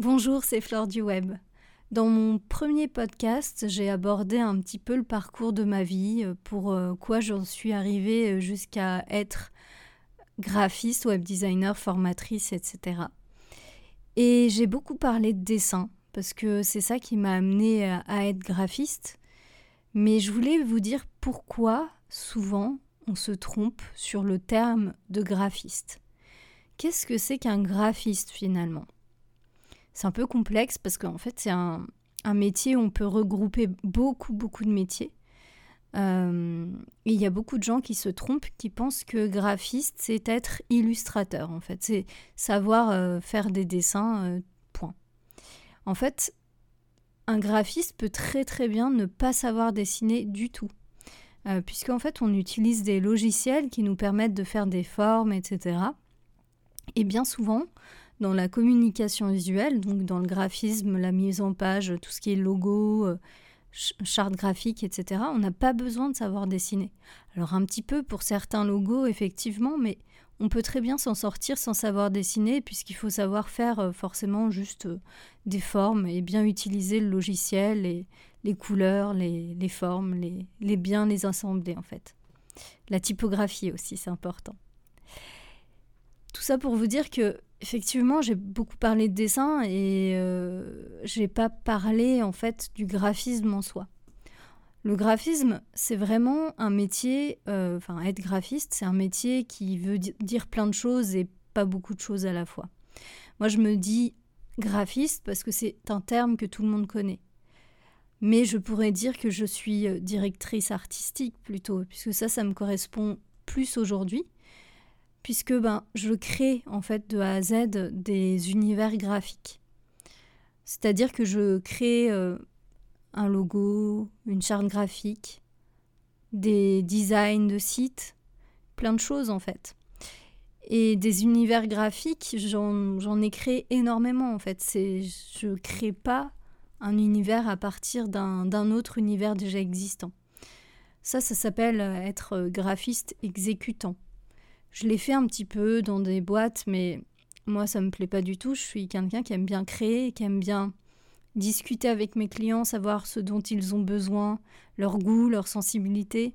Bonjour, c'est Flore du Web. Dans mon premier podcast, j'ai abordé un petit peu le parcours de ma vie, euh, pour euh, quoi j'en suis arrivée euh, jusqu'à être graphiste, web designer, formatrice, etc. Et j'ai beaucoup parlé de dessin, parce que c'est ça qui m'a amené à être graphiste. Mais je voulais vous dire pourquoi souvent on se trompe sur le terme de graphiste. Qu'est-ce que c'est qu'un graphiste finalement? C'est un peu complexe parce qu'en fait, c'est un, métier où on peut regrouper beaucoup, beaucoup de métiers. Euh, il y a beaucoup de gens qui se trompent, qui pensent que graphiste, c'est être illustrateur, en fait. C'est savoir euh, faire des dessins, euh, point. En fait, un graphiste peut très très bien ne pas savoir dessiner du tout. Puisqu'en fait, on utilise des logiciels qui nous permettent de faire des formes, etc. Et bien souvent, dans la communication visuelle, donc dans le graphisme, la mise en page, tout ce qui est logo, euh, charte graphique, etc., on n'a pas besoin de savoir dessiner. Alors un petit peu pour certains logos, effectivement, mais on peut très bien s'en sortir sans savoir dessiner, puisqu'il faut savoir faire euh, forcément juste euh, des formes et bien utiliser le logiciel, et les couleurs, les, formes, les, les bien les assembler en fait. La typographie aussi, c'est important. Tout ça pour vous dire que effectivement, j'ai beaucoup parlé de dessin et euh, j'ai pas parlé en fait du graphisme en soi. Le graphisme, c'est vraiment un métier, euh, enfin être graphiste, c'est un métier qui veut dire plein de choses et pas beaucoup de choses à la fois. Moi, je me dis graphiste parce que c'est un terme que tout le monde connaît. Mais je pourrais dire que je suis euh, directrice artistique plutôt, puisque ça, ça me correspond plus aujourd'hui puisque ben, je crée en fait de A à Z des univers graphiques. C'est-à-dire que je crée euh, un logo, une charte graphique, des designs de sites, plein de choses en fait. Et des univers graphiques, j'en ai créé énormément en fait. Je ne crée pas un univers à partir d'un autre univers déjà existant. Ça, ça s'appelle être graphiste exécutant. Je l'ai fait un petit peu dans des boîtes, mais moi, ça me plaît pas du tout. Je suis quelqu'un qui aime bien créer, qui aime bien discuter avec mes clients, savoir ce dont ils ont besoin, leur goût, leur sensibilité.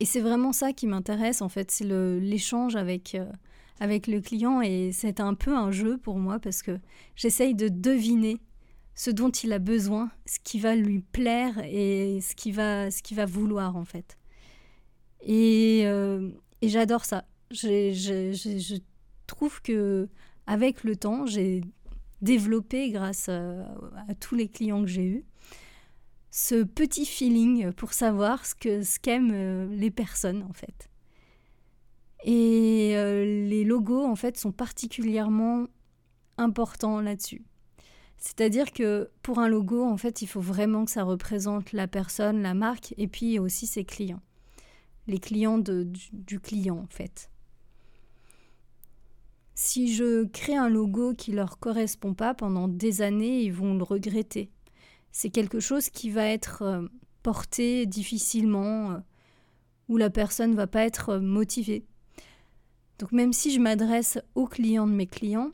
Et c'est vraiment ça qui m'intéresse, en fait, c'est l'échange avec, euh, avec le client. Et c'est un peu un jeu pour moi parce que j'essaye de deviner ce dont il a besoin, ce qui va lui plaire et ce ce va vouloir, en fait. Et, euh, et j'adore ça. Je, trouve que avec le temps, j'ai développé, grâce à, tous les clients que j'ai eus, ce petit feeling pour savoir ce que ce qu'aiment euh, les personnes en fait. Et euh, les logos en fait sont particulièrement importants là-dessus. C'est-à-dire que pour un logo, en fait, il faut vraiment que ça représente la personne, la marque et puis aussi ses clients les clients du, client en fait. Si je crée un logo qui leur correspond pas pendant des années, ils vont le regretter. C'est quelque chose qui va être euh, porté difficilement, euh, où la personne va pas être euh, motivée. Donc même si je m'adresse aux clients de mes clients,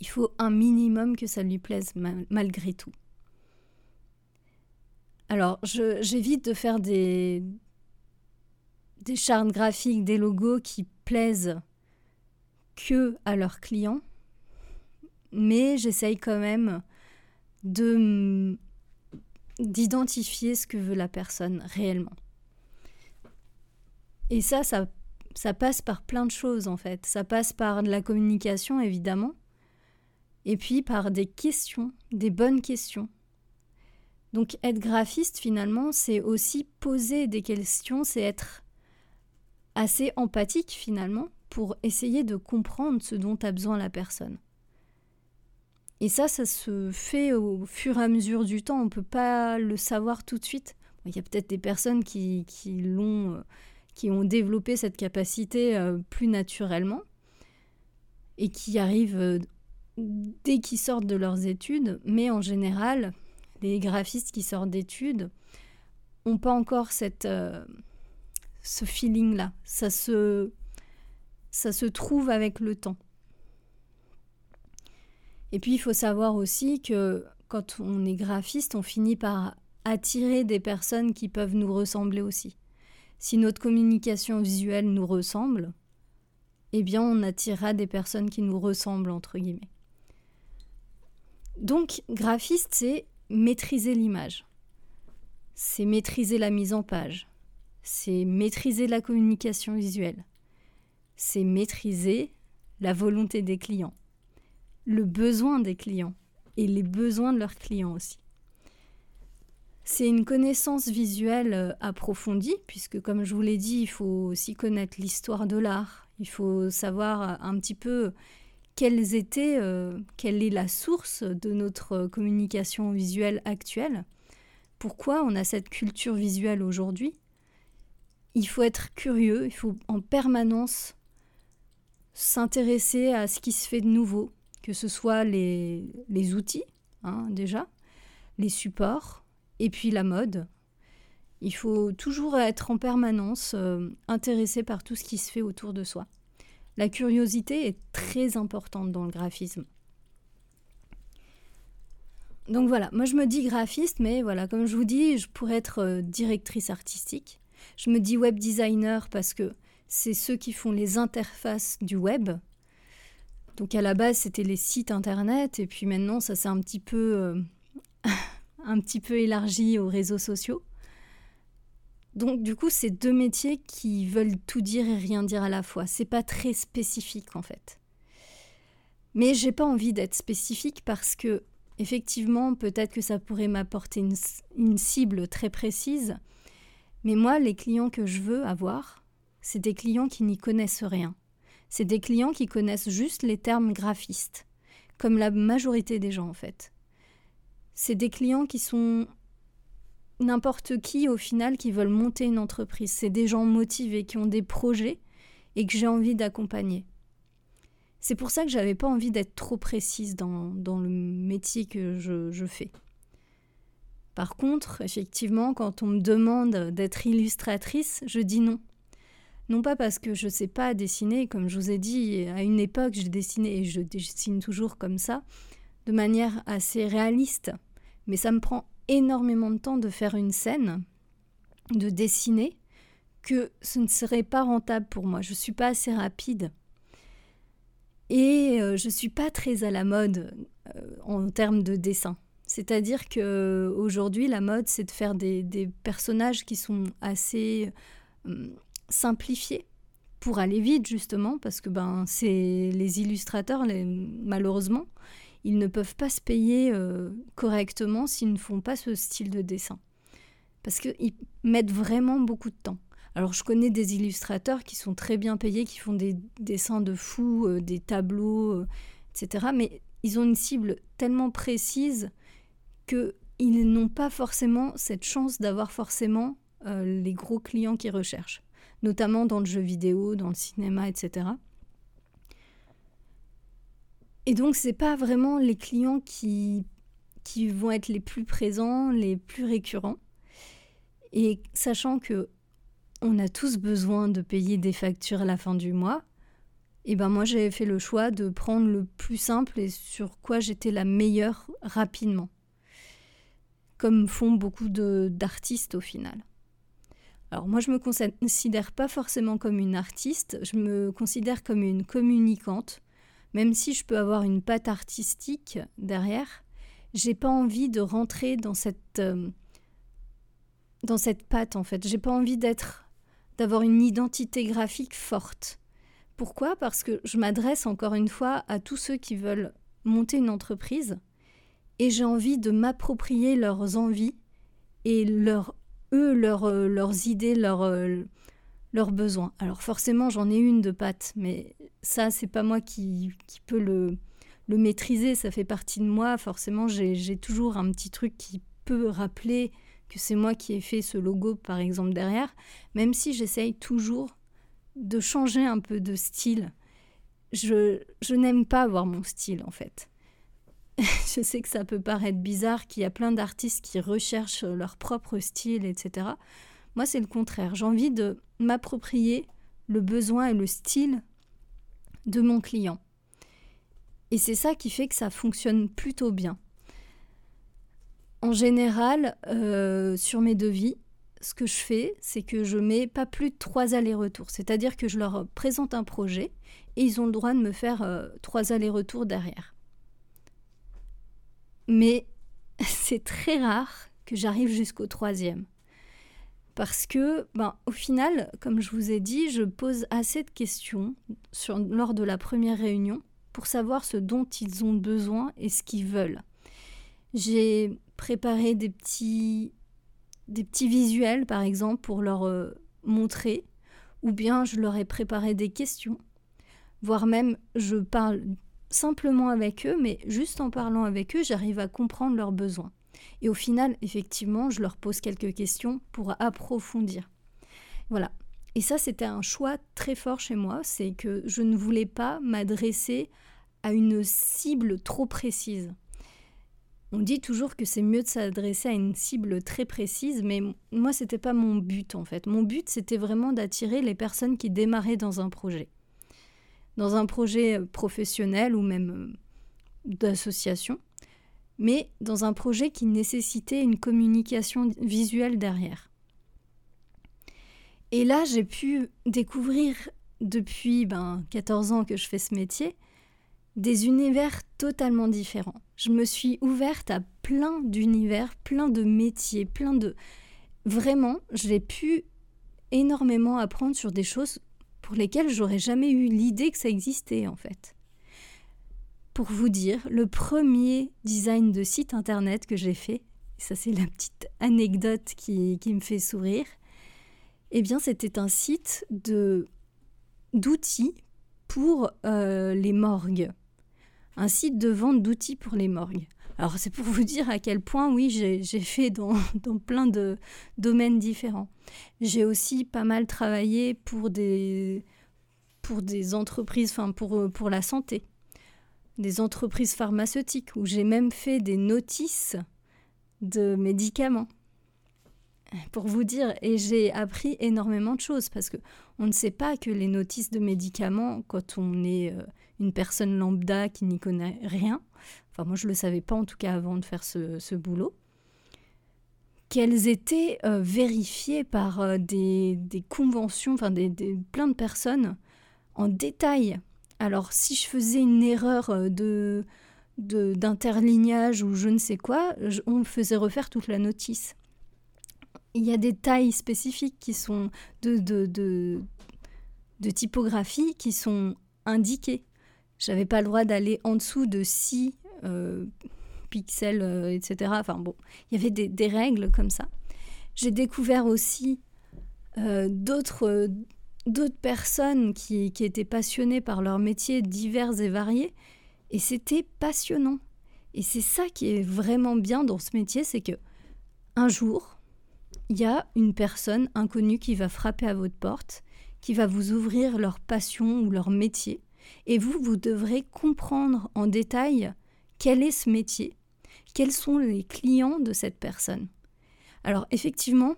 il faut un minimum que ça lui plaise malgré tout. Alors, j'évite de faire des, des chartes graphiques, des logos qui plaisent que à leurs clients, mais j'essaye quand même de d'identifier ce que veut la personne réellement. Et ça, ça, ça passe par plein de choses en fait. Ça passe par de la communication évidemment, et puis par des questions, des bonnes questions. Donc être graphiste finalement, c'est aussi poser des questions, c'est être assez empathique finalement pour essayer de comprendre ce dont a besoin la personne. Et ça, ça se fait au fur et à mesure du temps. On ne peut pas le savoir tout de suite. Il y a peut-être des personnes qui, l'ont, euh, qui ont développé cette capacité euh, plus naturellement et qui arrivent euh, dès qu'ils sortent de leurs études. Mais en général, les graphistes qui sortent d'études n'ont pas encore cette, ce feeling-là. Ça se, ça se trouve avec le temps. Et puis il faut savoir aussi que quand on est graphiste, on finit par attirer des personnes qui peuvent nous ressembler aussi. Si notre communication visuelle nous ressemble, eh bien on attirera des personnes qui nous ressemblent, entre guillemets. Donc, graphiste, c'est maîtriser l'image. C'est maîtriser la mise en page. C'est maîtriser la communication visuelle. C'est maîtriser la volonté des clients, le besoin des clients et les besoins de leurs clients aussi. C'est une connaissance visuelle euh, approfondie, puisque comme je vous l'ai dit, il faut aussi connaître l'histoire de l'art, il faut savoir euh, un petit peu quelles étaient, euh, quelle est la source de notre communication visuelle actuelle, pourquoi on a cette culture visuelle aujourd'hui? Il faut être curieux, il faut en permanence s'intéresser à ce qui se fait de nouveau, que ce soit les, outils, hein, déjà, les supports, et puis la mode. Il faut toujours être en permanence euh, intéressé par tout ce qui se fait autour de soi. La curiosité est très importante dans le graphisme. Donc voilà, moi je me dis graphiste, mais voilà, comme je vous dis, je pourrais être euh, directrice artistique. Je me dis web designer parce que c'est ceux qui font les interfaces du web. Donc à la base, c'était les sites internet, et puis maintenant, ça s'est un petit peu euh, un petit peu élargi aux réseaux sociaux. Donc du coup, c'est deux métiers qui veulent tout dire et rien dire à la fois. C'est pas très spécifique en fait. Mais j'ai pas envie d'être spécifique parce que effectivement, peut-être que ça pourrait m'apporter une, cible très précise. Mais moi, les clients que je veux avoir, c'est des clients qui n'y connaissent rien. C'est des clients qui connaissent juste les termes graphistes, comme la majorité des gens en fait c'est des clients qui sont n'importe qui au final qui veulent monter une entreprise. C'est des gens motivés qui ont des projets et que j'ai envie d'accompagner. C'est pour ça que j'avais pas envie d'être trop précise dans, le métier que je, je, fais. Par contre, effectivement, quand on me demande d'être illustratrice, je dis non. Non pas parce que je ne sais pas dessiner, comme je vous ai dit, à une époque, j'ai dessiné et je dessine toujours comme ça, de manière assez réaliste. Mais ça me prend énormément de temps de faire une scène, de dessiner, que ce ne serait pas rentable pour moi. Je ne suis pas assez rapide. Et euh, je ne suis pas très à la mode euh, en termes de dessin. C'est-à-dire que aujourd'hui, la mode, c'est de faire des, personnages qui sont assez euh, simplifiés pour aller vite, justement, parce que ben, c'est les illustrateurs, malheureusement, ils ne peuvent pas se payer euh, correctement s'ils ne font pas ce style de dessin. Parce qu'ils mettent vraiment beaucoup de temps. Alors je connais des illustrateurs qui sont très bien payés, qui font des dessins de fous, euh, des tableaux, etc. Mais ils ont une cible tellement précise qu'ils n'ont pas forcément cette chance d'avoir forcément les gros clients qu'ils recherchent, notamment dans le jeu vidéo, dans le cinéma, etc. Et donc, ce n'est pas vraiment les clients qui, qui vont être les plus présents, les plus récurrents. Et sachant que on a tous besoin de payer des factures à la fin du mois, et ben moi j'avais fait le choix de prendre le plus simple et sur quoi j'étais la meilleure rapidement. Comme font beaucoup d'artistes au final. Alors moi je me considère pas forcément comme une artiste, je me considère comme une communicante même si je peux avoir une patte artistique derrière, j'ai pas envie de rentrer dans cette euh, dans cette patte en fait. J'ai pas envie d'être d'avoir une identité graphique forte. Pourquoi? Parce que je m'adresse encore une fois à tous ceux qui veulent monter une entreprise et j'ai envie de m'approprier leurs envies et leur, eux, euh, leurs idées, leurs, euh, leurs besoins. Alors forcément, j'en ai une de pâte, mais ça, c'est pas moi qui, qui peut le, le maîtriser, ça fait partie de moi. Forcément, j'ai toujours un petit truc qui peut rappeler que c'est moi qui ai fait ce logo, par exemple, derrière, même si j'essaye toujours de changer un peu de style. Je, je n'aime pas avoir mon style, en fait. je sais que ça peut paraître bizarre, qu'il y a plein d'artistes qui recherchent leur propre style, etc. Moi, c'est le contraire. J'ai envie de m'approprier le besoin et le style de mon client. Et c'est ça qui fait que ça fonctionne plutôt bien. En général, euh, sur mes devis, ce que je fais, c'est que je mets pas plus de trois allers-retours. C'est-à-dire que je leur présente un projet et ils ont le droit de me faire euh, trois allers-retours derrière. Mais c'est très rare que j'arrive jusqu'au troisième. Parce que, ben, au final, comme je vous ai dit, je pose assez de questions lors de la première réunion pour savoir ce dont ils ont besoin et ce qu'ils veulent. J'ai préparé des petits, des petits visuels, par exemple, pour leur euh, montrer, ou bien je leur ai préparé des questions, voire même je parle simplement avec eux, mais juste en parlant avec eux, j'arrive à comprendre leurs besoins. Et au final, effectivement, je leur pose quelques questions pour approfondir. Voilà. Et ça, c'était un choix très fort chez moi, c'est que je ne voulais pas m'adresser à une cible trop précise. On dit toujours que c'est mieux de s'adresser à une cible très précise, mais moi, c'était pas mon but en fait. Mon but, c'était vraiment d'attirer les personnes qui démarraient dans un projet. Dans un projet professionnel ou même euh, d'association mais dans un projet qui nécessitait une communication visuelle derrière. Et là, j'ai pu découvrir depuis ben, 14 ans que je fais ce métier, des univers totalement différents. Je me suis ouverte à plein d'univers, plein de métiers, plein de... Vraiment, j'ai pu énormément apprendre sur des choses pour lesquelles j'aurais jamais eu l'idée que ça existait en fait pour vous dire, le premier design de site internet que j'ai fait, ça c'est la petite anecdote qui, me fait sourire, eh bien c'était un site de d'outils pour euh, les morgues. Un site de vente d'outils pour les morgues. Alors c'est pour vous dire à quel point, oui, j'ai fait dans, plein de domaines différents. J'ai aussi pas mal travaillé pour des, pour des entreprises, enfin pour, pour la santé des entreprises pharmaceutiques où j'ai même fait des notices de médicaments. Pour vous dire, et j'ai appris énormément de choses parce que on ne sait pas que les notices de médicaments, quand on est euh, une personne lambda qui n'y connaît rien, enfin moi je ne le savais pas en tout cas avant de faire ce, boulot, qu'elles étaient euh, vérifiées par euh, des, conventions, enfin des, plein de personnes en détail alors si je faisais une erreur euh, de d'interlignage ou je ne sais quoi, on me faisait refaire toute la notice. Il y a des tailles spécifiques qui sont de, de, de, typographie qui sont indiquées. J'avais pas le droit d'aller en dessous de 6 euh, pixels, euh, etc. Enfin bon, il y avait des, règles comme ça. J'ai découvert aussi d'autres d'autres personnes qui, étaient passionnées par leurs métiers divers et variés. Et c'était passionnant. Et c'est ça qui est vraiment bien dans ce métier, c'est que un jour, il y a une personne inconnue qui va frapper à votre porte, qui va vous ouvrir leur passion ou leur métier. Et vous, vous devrez comprendre en détail quel est ce métier, quels sont les clients de cette personne. Alors effectivement,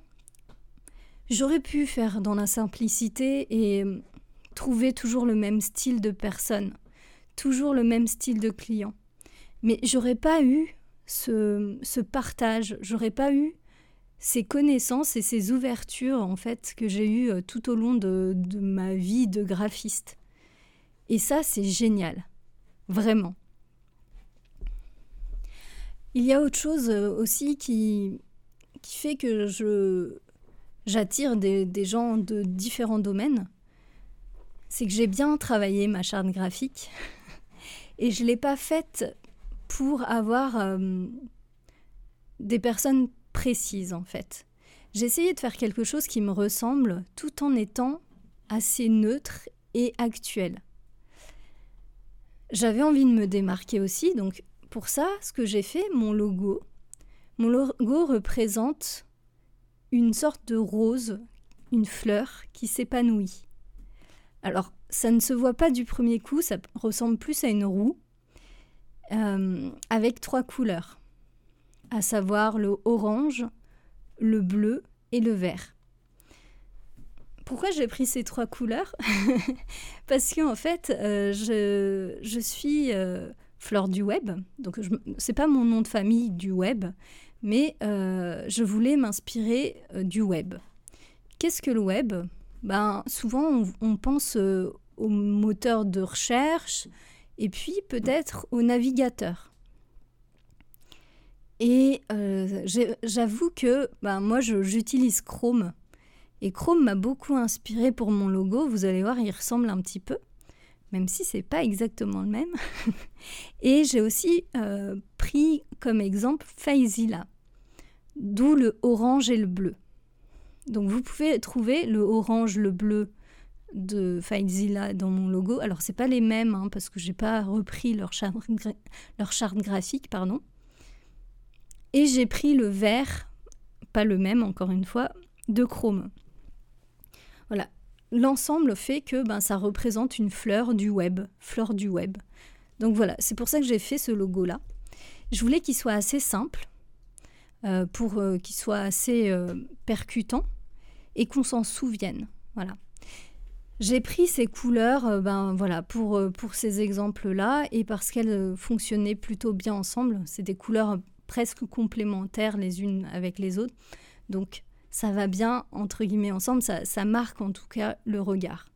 J'aurais pu faire dans la simplicité et trouver toujours le même style de personne, toujours le même style de client. Mais j'aurais pas eu ce, ce partage, j'aurais pas eu ces connaissances et ces ouvertures en fait que j'ai eues euh, tout au long de ma vie de graphiste. Et ça, c'est génial, vraiment. Il y a autre chose euh, aussi qui, fait que je, j'attire des, gens de différents domaines, c'est que j'ai bien travaillé ma charte graphique et je ne l'ai pas faite pour avoir euh, des personnes précises en fait. J'ai essayé de faire quelque chose qui me ressemble tout en étant assez neutre et actuel. J'avais envie de me démarquer aussi, donc pour ça, ce que j'ai fait, mon logo, mon logo représente une sorte de rose, une fleur qui s'épanouit. Alors, ça ne se voit pas du premier coup, ça ressemble plus à une roue, euh, avec trois couleurs, à savoir le orange, le bleu et le vert. Pourquoi j'ai pris ces trois couleurs Parce qu'en fait, euh, je, suis euh, Fleur du Web. Donc, c'est pas mon nom de famille du web, mais euh, je voulais m'inspirer euh, du web. Qu'est-ce que le web? Ben, Souvent, on, pense euh, au moteur de recherche et puis peut-être au navigateur. Et j'avoue que ben, moi, j'utilise Chrome. Et Chrome m'a beaucoup inspiré pour mon logo. Vous allez voir, il ressemble un petit peu même si c'est pas exactement le même. et j'ai aussi euh, pris comme exemple Faizila, d'où le orange et le bleu. Donc vous pouvez trouver le orange, le bleu de Faizila dans mon logo. Alors c'est pas les mêmes hein, parce que j'ai pas repris leur charte, leur charte graphique, pardon. Et j'ai pris le vert, pas le même encore une fois, de Chrome. Voilà, l'ensemble fait que ben, ça représente une fleur du web, fleur du web. Donc voilà, c'est pour ça que j'ai fait ce logo-là. Je voulais qu'il soit assez simple, euh, pour euh, qu'il soit assez euh, percutant et qu'on s'en souvienne. Voilà. J'ai pris ces couleurs ben, voilà, pour, pour ces exemples-là et parce qu'elles fonctionnaient plutôt bien ensemble. C'est des couleurs presque complémentaires les unes avec les autres. Donc ça va bien, entre guillemets, ensemble, ça, marque en tout cas le regard.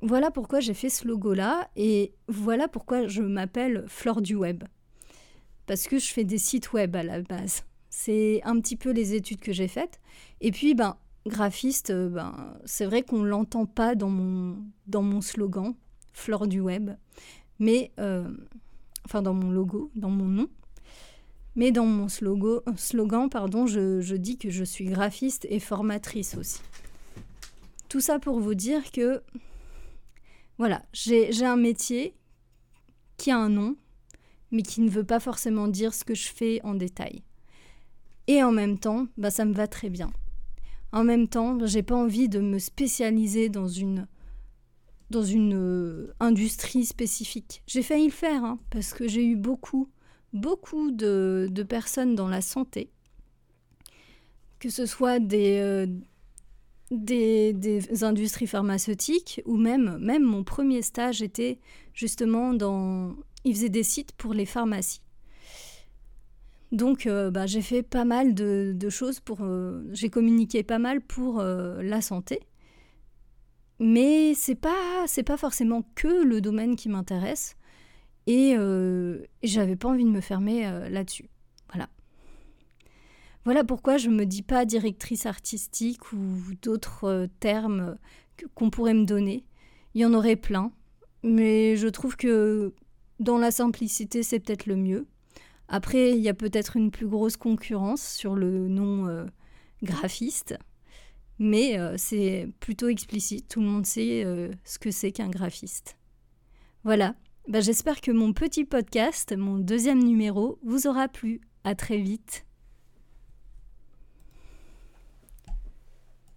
Voilà pourquoi j'ai fait ce logo-là et voilà pourquoi je m'appelle Flore du Web. Parce que je fais des sites web à la base. C'est un petit peu les études que j'ai faites. Et puis, ben, graphiste, ben, c'est vrai qu'on ne l'entend pas dans mon, dans mon slogan, Flore du Web, mais, euh, enfin dans mon logo, dans mon nom. Mais dans mon slogan, pardon, je, dis que je suis graphiste et formatrice aussi. Tout ça pour vous dire que, voilà, j'ai un métier qui a un nom, mais qui ne veut pas forcément dire ce que je fais en détail. Et en même temps, bah, ça me va très bien. En même temps, j'ai pas envie de me spécialiser dans une dans une euh, industrie spécifique. J'ai failli le faire hein, parce que j'ai eu beaucoup beaucoup de, personnes dans la santé, que ce soit euh, des, des, industries pharmaceutiques ou même, mon premier stage était justement dans... Il faisait des sites pour les pharmacies. Donc euh, bah, j'ai fait pas mal de, choses pour... Euh, j'ai communiqué pas mal pour la santé. Mais c'est pas c'est pas forcément que le domaine qui m'intéresse. Euh, et, j'avais pas envie de me fermer euh, là-dessus. Voilà. Voilà pourquoi je me dis pas directrice artistique ou d'autres euh, termes qu'on pourrait me donner. Il y en aurait plein, mais je trouve que dans la simplicité, c'est peut-être le mieux. Après, il y a peut-être une plus grosse concurrence sur le nom graphiste, mais c'est plutôt explicite. Tout le monde sait ce que c'est qu'un graphiste. Voilà, bah, j'espère que mon petit podcast, mon deuxième numéro, vous aura plu. À très vite.